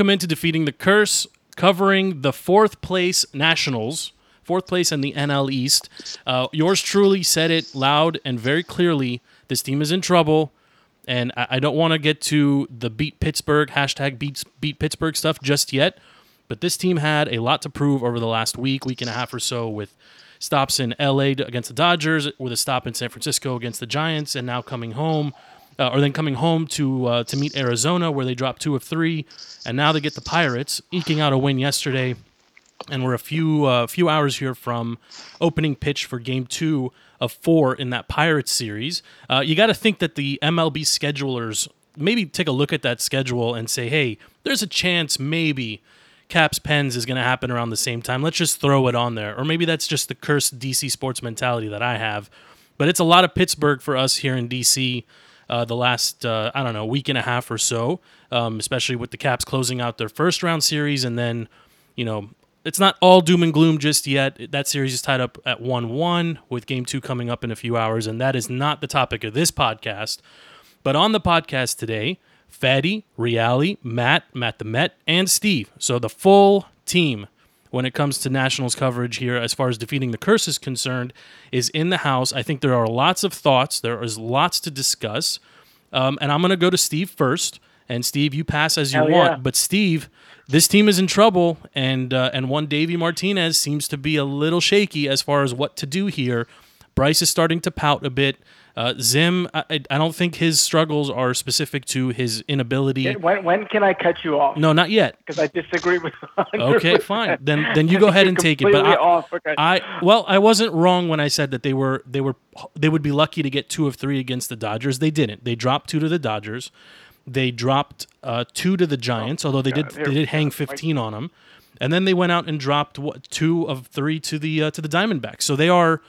Welcome into defeating the curse, covering the fourth place Nationals, fourth place in the NL East. Uh, yours truly said it loud and very clearly. This team is in trouble, and I, I don't want to get to the beat Pittsburgh hashtag beats beat Pittsburgh stuff just yet. But this team had a lot to prove over the last week, week and a half or so, with stops in LA against the Dodgers, with a stop in San Francisco against the Giants, and now coming home uh, or then coming home to uh, to meet Arizona, where they dropped two of three, and now they get the Pirates, eking out a win yesterday, and we're a few uh, few hours here from opening pitch for Game Two of four in that Pirates series. Uh, you got to think that the MLB schedulers maybe take a look at that schedule and say, hey, there's a chance maybe. Caps Pens is going to happen around the same time. Let's just throw it on there. Or maybe that's just the cursed DC sports mentality that I have. But it's a lot of Pittsburgh for us here in DC uh, the last uh, I don't know week and a half or so, um, especially with the Caps closing out their first round series, and then you know it's not all doom and gloom just yet. That series is tied up at one one with Game Two coming up in a few hours, and that is not the topic of this podcast. But on the podcast today, Fatty, Reale, Matt, Matt the Met, and Steve. So the full team when it comes to Nationals coverage here, as far as defeating the curse is concerned, is in the house. I think there are lots of thoughts. There is lots to discuss. Um, and I'm going to go to Steve first. And Steve, you pass as you Hell want. yeah. But Steve, this team is in trouble, and uh, and one Davey Martinez seems to be a little shaky as far as what to do here. Bryce is starting to pout a bit. Uh, Zim, I, I don't think his struggles are specific to his inability. When, when can I cut you off? No, not yet. Because I disagree with 100%. Okay, fine. Then then you go ahead and take it. But I, off, okay. I well, I wasn't wrong when I said that they were they were they would be lucky to get two of three against the Dodgers. They didn't. They dropped two to the Dodgers. They dropped uh, two to the Giants, although they did God, here they did hang fifteen on them, and then they went out and dropped what, two of three to the uh, to the Diamondbacks. So they are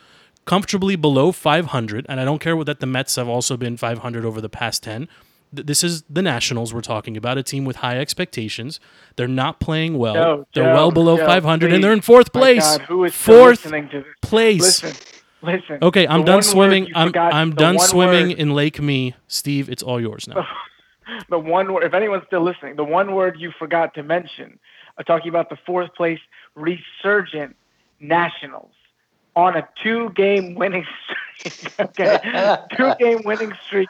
comfortably below 500, and I don't care what that the Mets have also been 500 over the past 10. This is the Nationals we're talking about, a team with high expectations. They're not playing well. Joe, they're Joe, well below Joe, 500, please. and they're in fourth place. God, who is fourth listening to this? place. Listen, listen. Okay, I'm done swimming. I'm forgot- I'm done swimming word- in Lake Me. Steve, it's all yours now. the one word, if anyone's still listening, the one word you forgot to mention, uh, talking about the fourth place resurgent Nationals on a two game winning streak. okay, two game winning streak.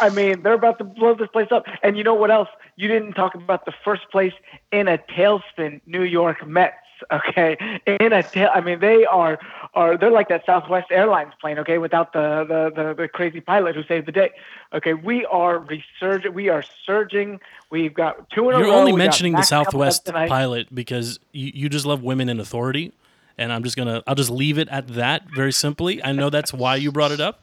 I mean, they're about to blow this place up. And you know what else? You didn't talk about the first place in a tailspin New York Mets. Okay, in a tail. I mean, they are are they're like that Southwest Airlines plane. Okay, without the the the, the crazy pilot who saved the day. Okay, we are resurging. We are surging. We've got two in a You're row. only We got mentioning the Max coming up Southwest pilot because you, you just love women in authority, and I'm just gonna I'll just leave it at that very simply. I know that's why you brought it up,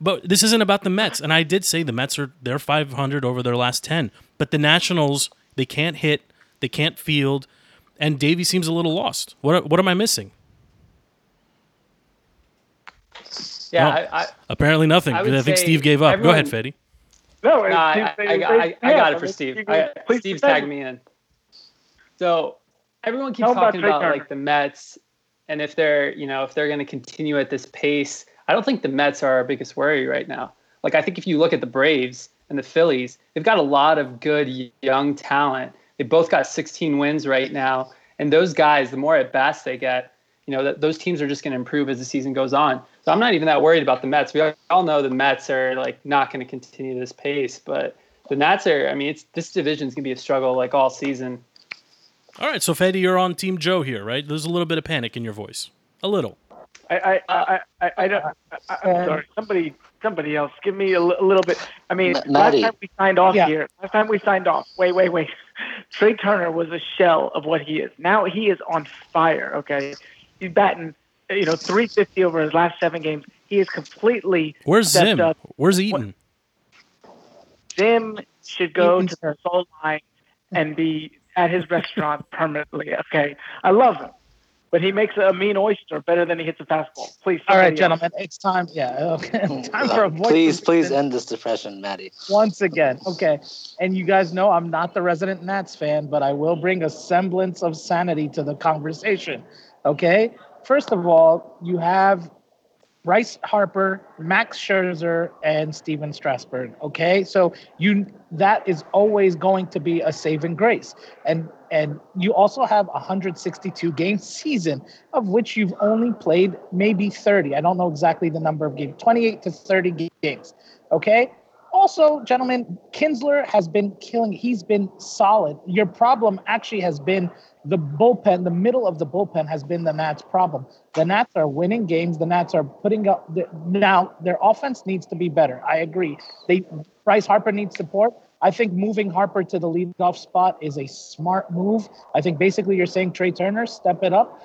but this isn't about the Mets. And I did say the Mets are they're 500 over their last 10, but the Nationals they can't hit, they can't field, and Davey seems a little lost. What what am I missing? Yeah, Oh. I, I, Apparently nothing. I I, think Steve gave up. Go ahead, everyone- Fetty. No, no, I, I, I, I, I got it for mean, Steve. I, can- Steve's defend tagged me in. So everyone keeps Tell 'em talking Trey about like the Mets, and if they're you know if they're going to continue at this pace, I don't think the Mets are our biggest worry right now. Like I think if you look at the Braves and the Phillies, they've got a lot of good young talent. They both got 16 wins right now, and those guys, the more at bats they get, you know, that those teams are just going to improve as the season goes on. So I'm not even that worried about the Mets. We all know the Mets are like not going to continue this pace, but the Nats are. I mean, it's this division's going to be a struggle like all season. All right, so Fetty, you're on Team Joe here, right? There's a little bit of panic in your voice, a little. I, I, I, I, I don't. I, I'm uh, sorry. Somebody, somebody else. Give me a, little bit. I mean, Ma- last time we signed off Yeah. here. Last time we signed off. Wait, wait, wait. Trey Turner was a shell of what he is. Now he is on fire. Okay, he's batting, you know, 350 over his last seven games. He is completely. Where's stepped Zim? up. Where's Eaton? Zim should go Eaton's to the soul line and be at his restaurant permanently. Okay, I love him, but he makes a mean oyster better than he hits a fastball. Please. All right, somebody else. gentlemen, it's time. Yeah, okay. Mm, time for a voice. please, please end this depression, Maddie. once again. Okay, and you guys know I'm not the resident Nats fan, but I will bring a semblance of sanity to the conversation. Okay, first of all, you have Bryce Harper, Max Scherzer, and Stephen Strasburg. Okay, so you that is always going to be a saving grace, and and you also have a 162 game season of which you've only played maybe 30. I don't know exactly the number of games, 28 to 30 games. Okay. Also, gentlemen, Kinsler has been killing. He's been solid. Your problem actually has been the bullpen, the middle of the bullpen has been the Nats' problem. The Nats are winning games. The Nats are putting up. The, now their offense needs to be better. I agree. They Bryce Harper needs support. I think moving Harper to the leadoff spot is a smart move. I think basically you're saying Trey Turner step it up.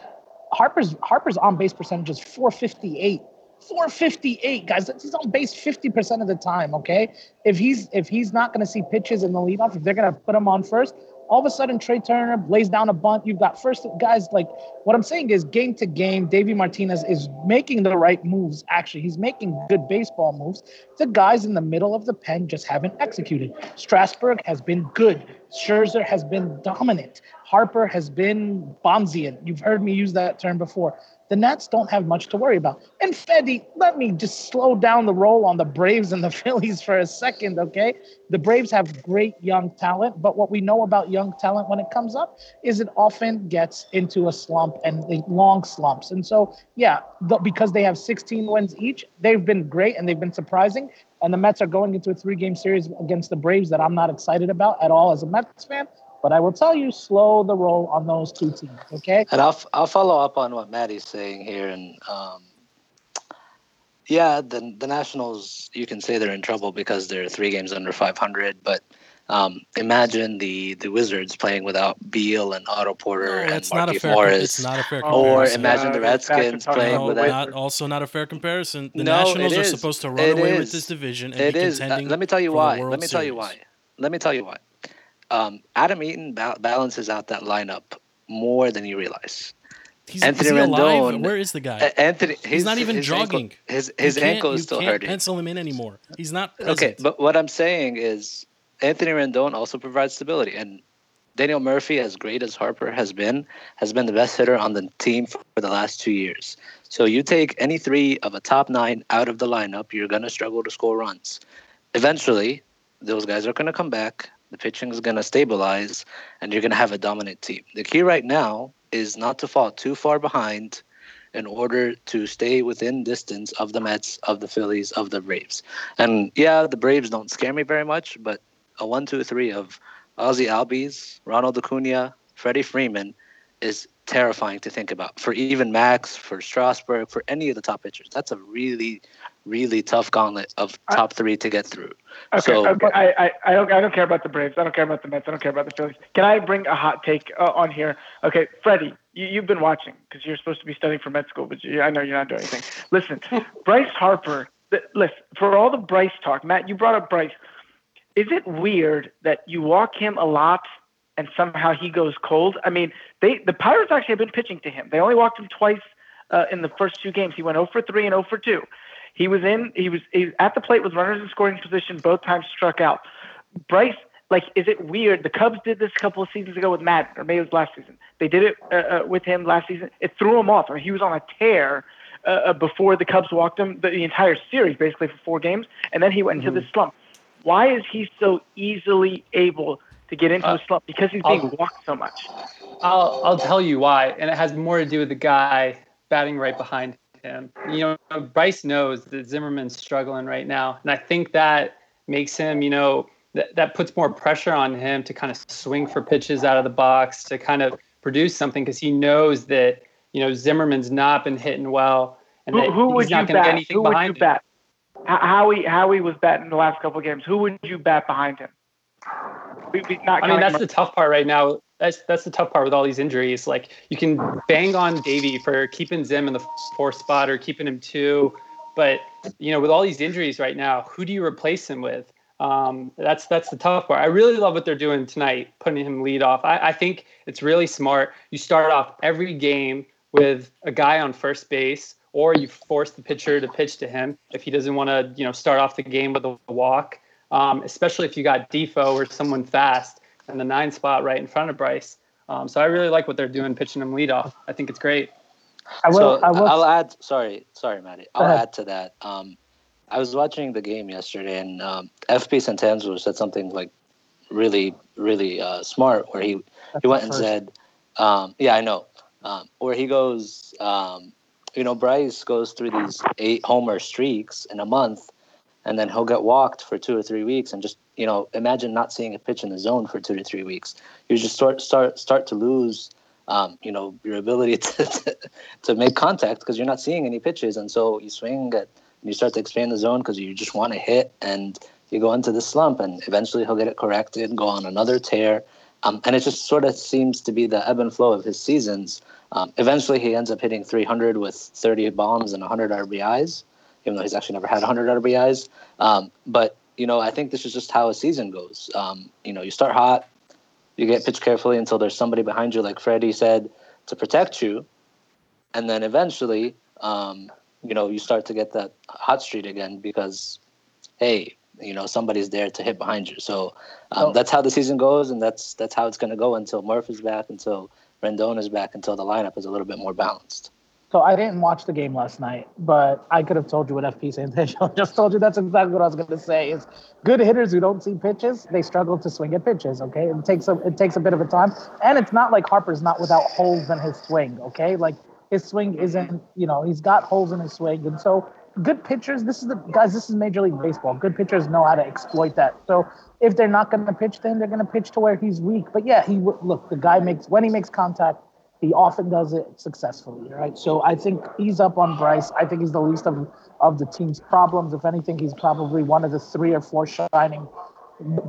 Harper's Harper's on base percentage is 458. 458 guys he's on base 50% of the time okay if he's if he's not going to see pitches in the leadoff if they're going to put him on first all of a sudden Trey Turner lays down a bunt. You've got first guys like what I'm saying is game to game, Davey Martinez is making the right moves. Actually, he's making good baseball moves. The guys in the middle of the pen just haven't executed. Strasburg has been good. Scherzer has been dominant. Harper has been Bonzian. You've heard me use that term before the Nats don't have much to worry about. And Fedde, let me just slow down the roll on the Braves and the Phillies for a second, okay? The Braves have great young talent, but what we know about young talent when it comes up is it often gets into a slump and long slumps. And so, yeah, the, because they have 16 wins each, they've been great and they've been surprising. And the Mets are going into a three game series against the Braves that I'm not excited about at all as a Mets fan. But I will tell you, slow the roll on those two teams. Okay. And I'll I'll follow up on what Maddie's saying here, and um, yeah, the the Nationals, you can say they're in trouble because they're three games under 500, but. Um, imagine the, the Wizards playing without Beal and Otto Porter no, and Marky Morris. It's not a fair comparison. Or imagine the Redskins playing no, without. Not, also not a fair comparison. The no, Nationals are supposed to run it away is. with this division and it be is. contending. Uh, let me tell you why. Let me tell you why. Let me tell you why um, Adam Eaton ba- balances out that lineup more than you realize. He's, Anthony he Rendon, alive? Where is the guy? Anthony, he's not even his jogging. Ankle, his his ankle is still hurting. hurting. Pencil him in anymore. He's not. Present. Okay, but what I'm saying is Anthony Rendon also provides stability, and Daniel Murphy, as great as Harper has been, has been the best hitter on the team for the last two years. So you take any three of a top nine out of the lineup, you're gonna struggle to score runs. Eventually, those guys are gonna come back the pitching is going to stabilize, and you're going to have a dominant team. The key right now is not to fall too far behind in order to stay within distance of the Mets, of the Phillies, of the Braves. And yeah, the Braves don't scare me very much, but a one, two, three of Ozzie Albies, Ronald Acuna, Freddie Freeman is terrifying to think about for even Max, for Strasburg, for any of the top pitchers. That's a really, really tough gauntlet of top three to get through. Okay, so, okay. I, I, I, don't, I don't care about the Braves. I don't care about the Mets. I don't care about the Phillies. Can I bring a hot take uh, on here? Okay, Freddie, you, you've been watching because you're supposed to be studying for med school, but you, I know you're not doing anything. Listen, Bryce Harper. The, listen, for all the Bryce talk, Matt, you brought up Bryce. Is it weird that you walk him a lot and somehow he goes cold. I mean, they the Pirates actually have been pitching to him. They only walked him twice uh, in the first two games. He went 0 for 3 and 0 for 2. He was in. He was, he was at the plate with runners in scoring position. Both times struck out. Bryce, like, is it weird? The Cubs did this a couple of seasons ago with Matt, or maybe it was last season. They did it uh, uh, with him last season. It threw him off. I mean, he was on a tear. Uh, uh before the Cubs walked him the, the, entire series, basically for four games, and then he went mm-hmm. into the slump. Why is he so easily able to get into uh, a slump because he's being I'll, walked so much. I'll I'll tell you why, and it has more to do with the guy batting right behind him. You know, Bryce knows that Zimmerman's struggling right now, and I think that makes him, you know, that that puts more pressure on him to kind of swing for pitches out of the box to kind of produce something because he knows that you know Zimmerman's not been hitting well, and who, who he's not going to get anything who behind would you him. bat? Howie Howie was batting the last couple of games. Who would you bat behind him? I mean, that's the tough part right now. That's that's the tough part with all these injuries. Like you can bang on Davey for keeping Zim in the fourth spot or keeping him two, but you know, with all these injuries right now, who do you replace him with? Um, that's that's the tough part. I really love what they're doing tonight, putting him lead off. I, I think it's really smart. You start off every game with a guy on first base, or you force the pitcher to pitch to him if he doesn't want to, you know, start off the game with a walk um, especially if you got Difo or someone fast in the nine spot right in front of Bryce. Um, so I really like what they're doing, pitching him lead off. I think it's great. I will. so I will. I'll add. Sorry, sorry, Maddie. I'll add to that. Um, I was watching the game yesterday, and um, FP Santangelo said something like really, really uh, smart, where he he went and said, um, "Yeah, I know." Um, where he goes, um, you know, Bryce goes through these eight homer streaks in a month, and then he'll get walked for two or three weeks, and just you know, imagine not seeing a pitch in the zone for two to three weeks. You just start start start to lose um, you know, your ability to, to, to make contact because you're not seeing any pitches. And so you swing at, and you start to expand the zone because you just want to hit and you go into the slump and eventually he'll get it corrected, go on another tear. Um, and it just sort of seems to be the ebb and flow of his seasons. Um, eventually he ends up hitting 300 with 30 bombs and 100 RBIs, even though he's actually never had 100 RBIs. Um, but, you know, I think this is just how a season goes. Um, you know, you start hot, you get pitched carefully until there's somebody behind you, like Freddie said, to protect you, and then eventually, um, you know, you start to get that hot streak again because, hey, you know, somebody's there to hit behind you. So um, Oh. that's how the season goes, and that's that's how it's going to go until Murph is back, until Rendon is back, until the lineup is a little bit more balanced. So I didn't watch the game last night, but I could have told you what FP Santangelo just told you. That's exactly what I was going to say. Is good hitters who don't see pitches, they struggle to swing at pitches. Okay, it takes a it takes a bit of a time, and it's not like Harper's not without holes in his swing. Okay, like his swing isn't you know he's got holes in his swing, and so good pitchers. This is the guys. This is Major League Baseball. Good pitchers know how to exploit that. So if they're not going to pitch, then they're going to pitch to where he's weak. But yeah, he look. The guy makes when he makes contact he often does it successfully, right? So I think he's up on Bryce. I think he's the least of of the team's problems. If anything, he's probably one of the three or four shining.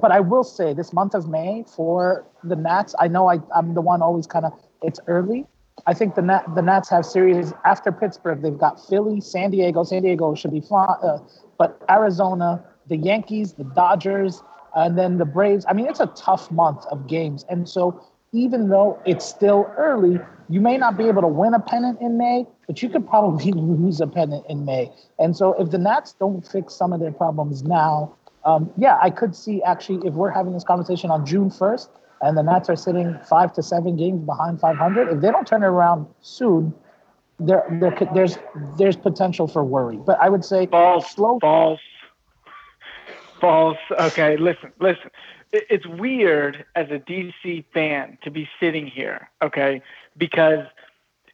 But I will say this month of May for the Nats, I know I, I'm the one always kind of it's early. I think the Nat, the Nats have series after Pittsburgh. They've got Philly, San Diego. San Diego should be fine, uh, but Arizona, the Yankees, the Dodgers, and then the Braves. I mean, it's a tough month of games, and so even though it's still early, you may not be able to win a pennant in May, but you could probably lose a pennant in May. And so if the Nats don't fix some of their problems now, um, yeah, I could see actually if we're having this conversation on June 1st and the Nats are sitting five to seven games behind 500, if they don't turn it around soon, there, there could, there's there's potential for worry. But I would say False. slow. False. False. Okay, listen, listen. It's weird as a DC fan to be sitting here, okay? Because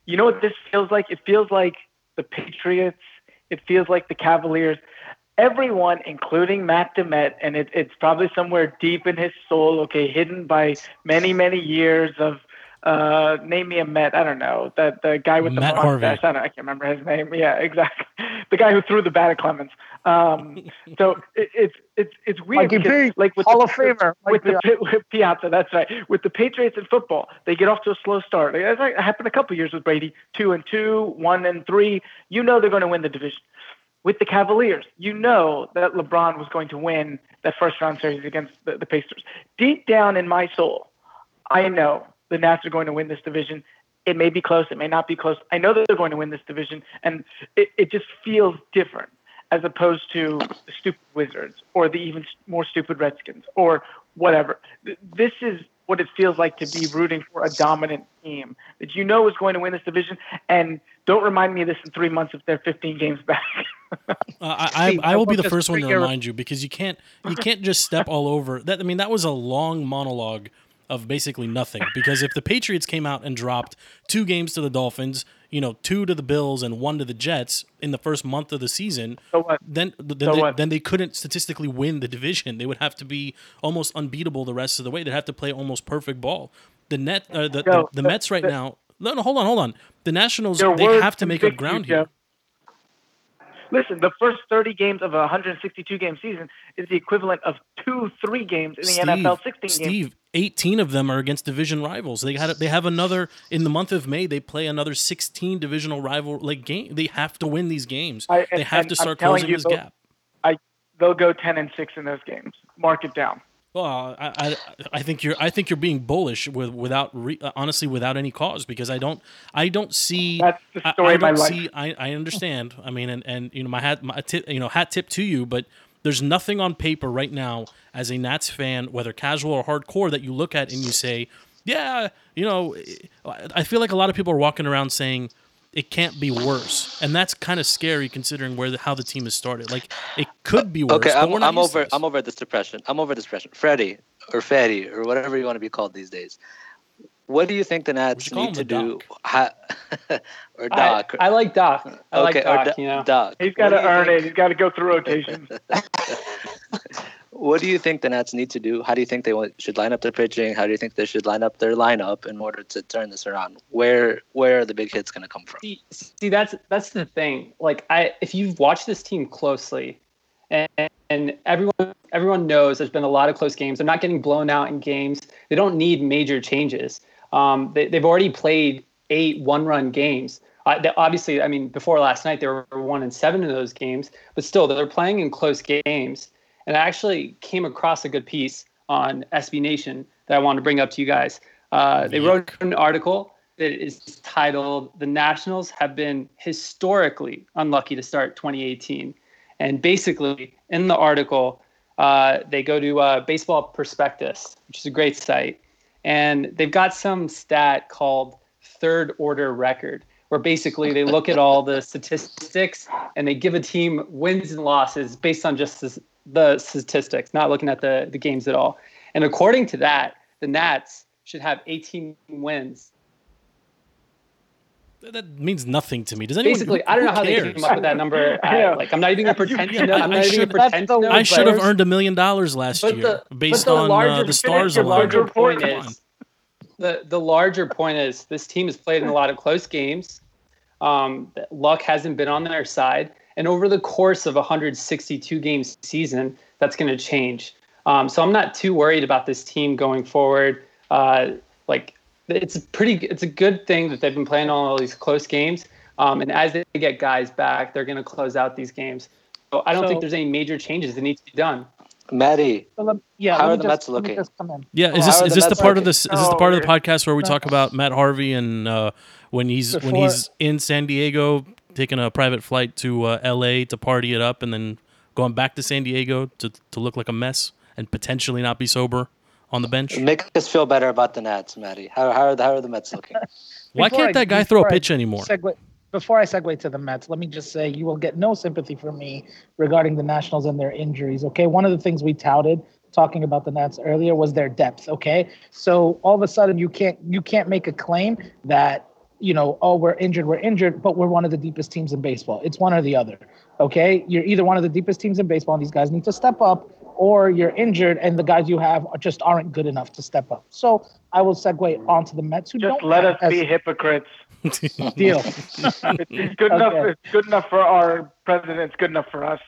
you know what this feels like? It feels like the Patriots. It feels like the Cavaliers. Everyone, including Matt Demet, and it, it's probably somewhere deep in his soul, okay, hidden by many, many years of uh, name me a Met. I don't know that the guy with the Matt mustache. I. I can't remember his name. Yeah, exactly. The guy who threw the bat at Clemens. Um, so it, it's it's it's weird. Mikey because, P, like with Hall the, of Famer, with, Mike the with Piazza. That's right. With the Patriots in football, they get off to a slow start. Like, That's like, happened a couple years with Brady. Two and two, one and three. You know they're going to win the division. With the Cavaliers, you know that LeBron was going to win that first round series against the, the Pacers. Deep down in my soul, I know the Nats are going to win this division. It may be close, it may not be close. I know that they're going to win this division, and it, it just feels different as opposed to the stupid Wizards or the even more stupid Redskins or whatever. This is what it feels like to be rooting for a dominant team that you know is going to win this division. And don't remind me of this in three months if they're 15 games back. Uh, I, I, I I will be the first one to remind you because you can't you can't just step all over that. I mean, that was a long monologue of basically nothing. Because if the Patriots came out and dropped two games to the Dolphins, you know, two to the Bills and one to the Jets in the first month of the season, So what? then then, So they, then they couldn't statistically win the division. They would have to be almost unbeatable the rest of the way. They'd have to play almost perfect ball. The net, uh, the, Joe, the, the Mets right the- now. No, no, hold on, hold on. The Nationals they have to make up ground here. Listen, the first 30 games of a 162 game season is the equivalent of two, three games in the Steve, NFL 16 games. Steve, 18 of them are against division rivals. They had they have another in the month of May. They play another 16 divisional rival like game. They have to win these games. I- they have to start closing you, this gap. I, they'll go 10 and 6 in those games. Mark it down. Well, I, I, I think you're I think you're being bullish with without re, honestly without any cause because I don't I don't see That's the I- story I, of my don't life. see I, I understand I mean and, and you know my hat my tip, you know hat tip to you but there's nothing on paper right now as a Nats fan whether casual or hardcore that you look at and you say yeah you know I feel like a lot of people are walking around saying it can't be worse, and that's kind of scary considering where the, how the team has started. Like it could be worse. Okay, I'm, I'm over. this. I'm over this depression. I'm over this depression. Freddie or Freddy or whatever you want to be called these days. What do you think the Nats need to do? Doc. Or I, Doc? I like Doc. I like okay, Doc. or Do- you know, Doc. He's got to What do you earn think- it. He's got to go through rotation. What do you think the Nats need to do? How do you think they should line up their pitching? How do you think they should line up their lineup in order to turn this around? Where where are the big hits going to come from? see, see that's that's the thing. Like I, if you've watched this team closely, and, and everyone everyone knows there's been a lot of close games. They're not getting blown out in games. They don't need major changes. Um, they, they've already played eight one-run games. Uh, they, obviously, I mean, before last night they were one and seven in those games, but still they're playing in close games. And I actually came across a good piece on SB Nation that I want to bring up to you guys. Uh, they wrote an article that is titled "The Nationals Have Been Historically Unlucky to Start 2018," and basically in the article uh, they go to uh, Baseball Prospectus, which is a great site, and they've got some stat called third order record, where basically they look at all the statistics and they give a team wins and losses based on just the statistics, not looking at the, the games at all. And according to that, the Nats should have 18 wins. That means nothing to me. Does anyone? Basically, who- I don't know who how they came up with that number. I, like, I'm not even gonna pretend to know. I- I'm I not even should- gonna pretend to know. I should have earned a million dollars last But year the- based the on uh, the stars the The alone. larger point come is the the larger point is this team has played in a lot of close games. Um, luck hasn't been on their side, and over the course of a 162 game season, that's going to change. Um, so I'm not too worried about this team going forward. Uh, like it's a pretty, it's a good thing that they've been playing all these close games. Um, and as they get guys back, they're going to close out these games. So I don't So- think there's any major changes that need to be done. Maddie, So let- yeah, How are the just, Mets looking? just come in. Yeah, is this is the this the Mets part of this? Is this the part of the podcast where we talk about Matt Harvey and uh, when he's when he's in San Diego taking a private flight to uh, L.A. to party it up and then going back to San Diego to to look like a mess and potentially not be sober on the bench? make us feel better about the Nats, Maddie. How, how, are, the, how are the Mets looking? Why can't I- that guy throw a before I pitch anymore? Segue, before I segue to the Mets, let me just say you will get no sympathy from me regarding the Nationals and their injuries. Okay, one of the things we touted talking about the Nats earlier was their depth. Okay, so all of a sudden you can't you can't make a claim that you know oh we're injured we're injured but we're one of the deepest teams in baseball. It's one or the other. Okay, you're either one of the deepest teams in baseball and these guys need to step up, or you're injured and the guys you have are just aren't good enough to step up. So I will segue onto the Mets who Just don't let us as- be hypocrites. deal. It's, it's good enough. It's good enough for our president. It's good enough for us.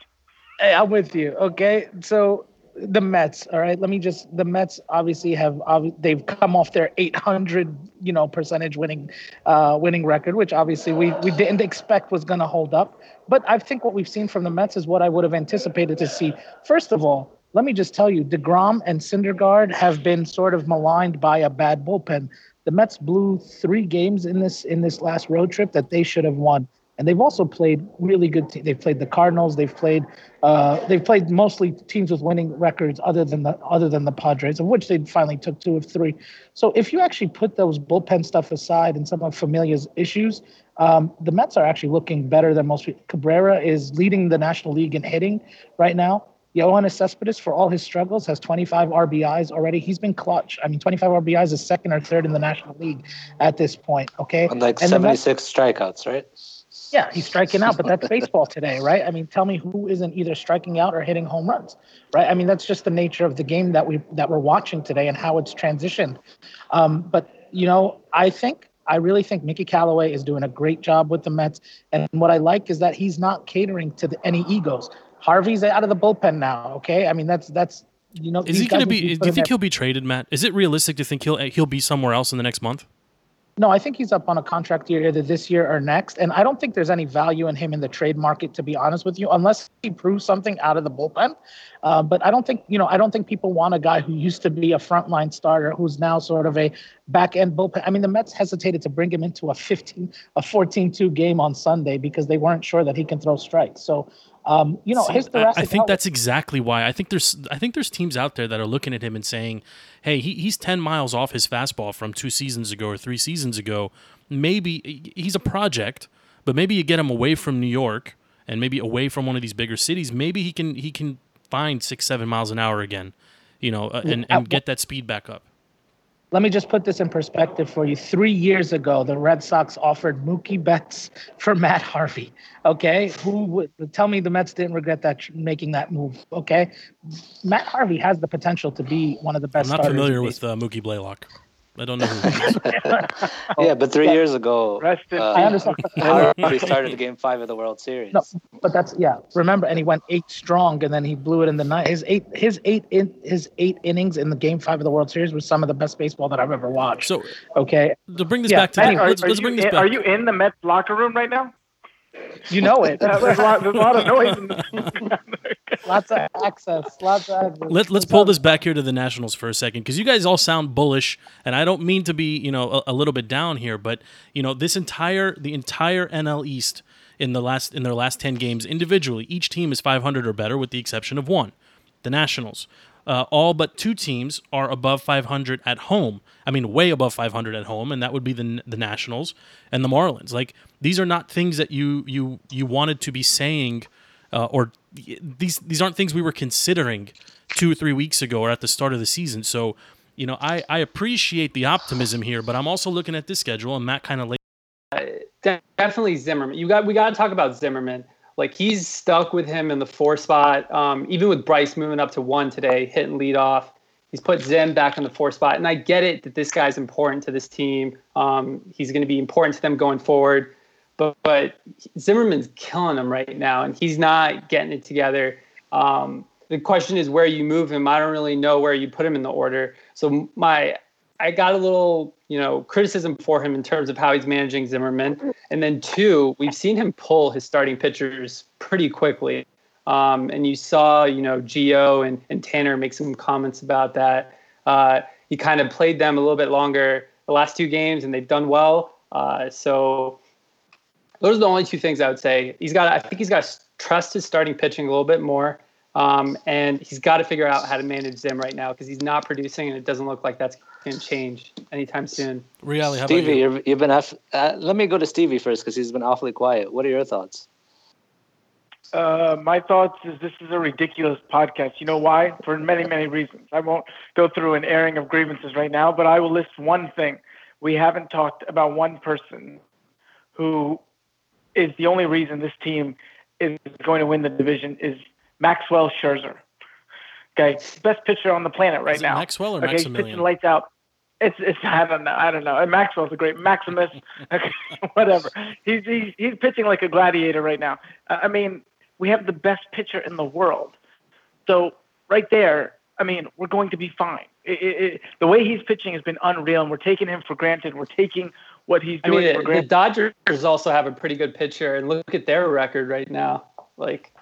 Hey, I'm with you. Okay, so the Mets. All right, let me just. The Mets obviously have. They've come off their 800, you know, percentage winning, uh, winning record, which obviously we we didn't expect was going to hold up. But I think what we've seen from the Mets is what I would have anticipated to see. First of all, let me just tell you, Degrom and Syndergaard have been sort of maligned by a bad bullpen. The Mets blew three games in this in this last road trip that they should have won and they've also played really good. Te- they've played the Cardinals. They've played. Uh, they've played mostly teams with winning records, other than the other than the Padres, of which they finally took two of three. So if you actually put those bullpen stuff aside and some of Familia's issues, um, the Mets are actually looking better than most. Cabrera is leading the National League in hitting right now. Yoenis Cespedes, for all his struggles, has 25 RBIs already. He's been clutch. I mean, 25 RBIs is second or third in the National League at this point. Okay, And like And the Mets- 76 strikeouts, right? yeah, he's striking out, but that's baseball today, right? I mean, tell me who isn't either striking out or hitting home runs, right? I mean, that's just the nature of the game that we that we're watching today and how it's transitioned. Um, but you know, I think I really think Mickey Callaway is doing a great job with the Mets, and what I like is that he's not catering to the, any egos. Harvey's out of the bullpen now. Okay, I mean that's that's you know. Is he going to be? Do you think he'll be traded, Matt? Is it realistic to think he'll he'll be somewhere else in the next month? No, I think he's up on a contract year either this year or next. And I don't think there's any value in him in the trade market, to be honest with you, unless he proves something out of the bullpen. Uh, but I don't think, you know, I don't think people want a guy who used to be a frontline starter who's now sort of a back end bullpen. I mean, the Mets hesitated to bring him into a 15, a 14 2 game on Sunday because they weren't sure that he can throw strikes. So Um, you know, See, his I- thoracic. I, think outlet- that's exactly why. I think there's I think there's teams out there that are looking at him and saying, "Hey, he, he's ten miles off his fastball from two seasons ago or three seasons ago. Maybe he's a project, but maybe you get him away from New York and maybe away from one of these bigger cities. Maybe he can he can find six seven miles an hour again, you know, uh, and and get that speed back up. Let me just put this in perspective for you. Three years ago, the Red Sox offered Mookie Betts for Matt Harvey. Okay, who would tell me the Mets didn't regret that making that move? Okay, Matt Harvey has the potential to be one of the best. I'm not familiar with uh, Mookie Blaylock. I don't know who. Yeah, but three years ago, Rest in uh, I understand. Harvey started Game Five of the World Series. No, but that's yeah. Remember, and he went eight strong, and then he blew it in the night. His eight, his eight in his eight innings in the Game Five of the World Series was some of the best baseball that I've ever watched. So okay, to bring this Yeah, back to anyway, Are, let's, are let's you bring this in, back. are you in the Mets locker room right now? you know it. There's, a lot, there's a lot of noise. Lots of access. Lots of access. Let, let's pull this back here to the Nationals for a second because you guys all sound bullish, and I don't mean to be, you know, a, a little bit down here, but you know, this entire the entire NL East in the last in their last ten games individually, each team is 500 or better, with the exception of one, the Nationals. Uh, all but two teams are above 500 at home. I mean, way above 500 at home, and that would be the the Nationals and the Marlins. Like these are not things that you you you wanted to be saying uh, or these these aren't things we were considering two or three weeks ago or at the start of the season. So, you know, I, I appreciate the optimism here, but I'm also looking at this schedule, and that kind of laid. De- definitely Zimmerman. You got we got to talk about Zimmerman. Like he's stuck with him in the four spot. Um, even with Bryce moving up to one today, hitting lead off. He's put Zim back in the four spot, and I get it that this guy's important to this team. Um, he's going to be important to them going forward. But but Zimmerman's killing him right now, and he's not getting it together. Um, the question is where you move him. I don't really know where you put him in the order. So my I got a little, you know, criticism for him in terms of how he's managing Zimmerman. And then two, we've seen him pull his starting pitchers pretty quickly. Um, and you saw, you know, Gio and, and Tanner make some comments about that. Uh, he kind of played them a little bit longer the last two games, and they've done well. Uh, so those are the only two things I would say. He's got, I think he's got to trust his starting pitching a little bit more. Um, and he's got to figure out how to manage Zim right now because he's not producing, and it doesn't look like that's going to change anytime soon. Really, how Stevie, about you? you're, you've been. Aff- uh, let me go to Stevie first because he's been awfully quiet. What are your thoughts? Uh, my thoughts is this is a ridiculous podcast. You know why? For many, many reasons. I won't go through an airing of grievances right now, but I will list one thing. We haven't talked about one person who is the only reason this team is going to win the division is Maxwell Scherzer. Okay, best pitcher on the planet right now. Maxwell or okay, he's pitching lights out. It's it's I don't know I don't know. And Maxwell's a great Maximus, whatever. He's he's he's pitching like a gladiator right now. I I mean, we have the best pitcher in the world. So right there, I mean, we're going to be fine. It, it, it, the way he's pitching has been unreal, and we're taking him for granted. We're taking what he's I mean, for the, the. Dodgers also have a pretty good pitcher, and look at their record right now. Like,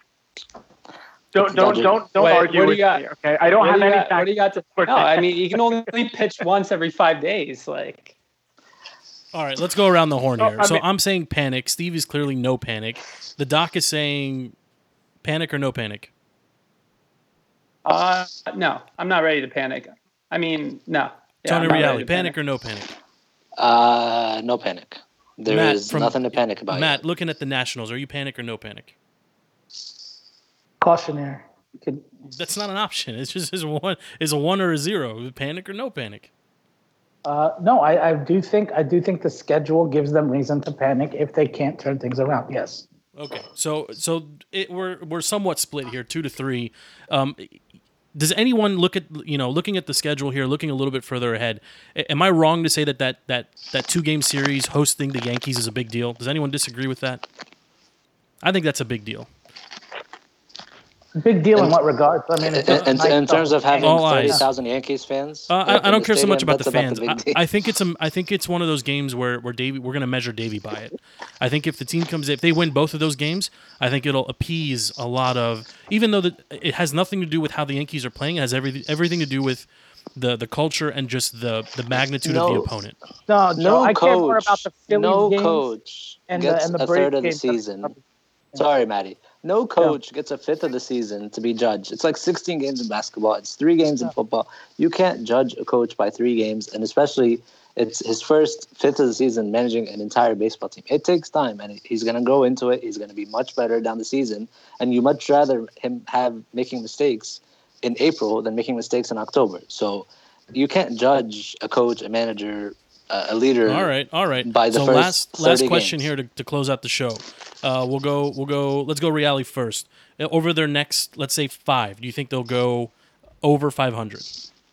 Don't don't Dodgers- don't don't Wait, argue what do with you got? me. Okay, I don't what have do any got, what do you got to? for No, I mean, you can only pitch once every five days. Like, All right, let's go around the horn So, here. I so I'm saying panic. Steve is clearly no panic. The doc is saying panic or no panic. uh, no, I'm not ready to panic. I mean, no. Yeah, Tony I'm Reale, to panic or no panic? Uh, no panic. There is Matt, from- nothing to panic about. Matt, yet. looking at the Nationals, are you panic or no panic? Cautionary. Could That's not an option. It's just is one is a one or a zero. Panic or no panic. Uh, no, I, I do think I do think the schedule gives them reason to panic if they can't turn things around. Yes. Okay, so so it, we're we're somewhat split here, two to three. Um, does anyone look at you know looking at the schedule here, looking a little bit further ahead? Am I wrong to say that that that that two game series hosting the Yankees is a big deal? Does anyone disagree with that? I think that's a big deal. Big deal in In- what regards? I mean, it's In, just in, nice in terms of having All eyes. thirty thousand Yankees fans, Uh, I, I don't care so much about the that's fans. big I. I think it's a, I think it's one of those games where where Davey we're gonna measure Davey by it. I think if the team comes if they win both of those games, I think it'll appease a lot of even though that it has nothing to do with how the Yankees are playing. It has everything everything to do with the the culture and just the the magnitude of the opponent. no, Joe, no I coach, care more about the Phillies no games coach and the gets and the a third of the season. Sorry, Maddie. No coach gets a fifth of the season to be judged. It's like 16 games in basketball. It's three games in football. You can't judge a coach by three games, and especially it's his first fifth of the season managing an entire baseball team. It takes time, and he's going to go into it. He's going to be much better down the season, and you much rather him have making mistakes in April than making mistakes in October. So you can't judge a coach, a manager, a leader. All right, all right. By the so first last last question games. here to, to close out the show. Uh, we'll go we'll go let's go Reale first. Uh, Over their next let's say five, do you think they'll go over five hundred?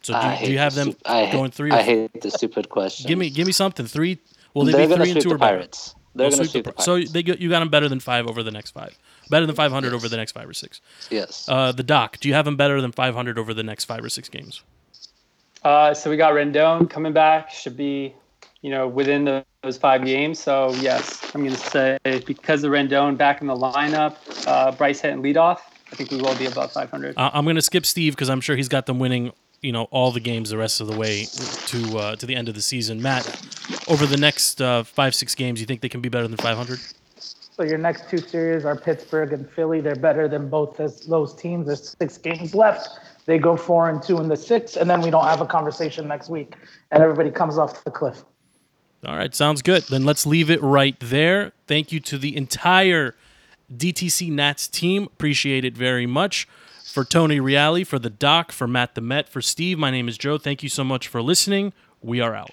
So do, you- do you have the them stu- I going three? Or I hate the stupid question. Give me give me something. Three. Will they They're be three and two the or better? Pirates. They're They'll going to sweep sweep the the- so they got, you got them better than five over the next five. Better than five hundred Yes. over the next five or six. yes. Uh, the doc. Do you have them better than five hundred over the next five or six games? Uh, so we got Rendon coming back. Should be, you know, within the, those five games. So yes, I'm going to say because of Rendon back in the lineup, uh, Bryce hitting leadoff. I think we will be above 500. Uh, I'm going to skip Steve because I'm sure he's got them winning. You know all the games the rest of the way to uh, to the end of the season. Matt, over the next uh, five six games, you think they can be better than 500? So your next two series are Pittsburgh and Philly. They're better than both those teams. There's six games left. They go four and two in the six, and then we don't have a conversation next week, and everybody comes off the cliff. All right, sounds good. Then let's leave it right there. Thank you to the entire DTC Nats team. Appreciate it very much. For Tony Reale, for the doc, for Matt the Met, for Steve, my name is Joe. Thank you so much for listening. We are out.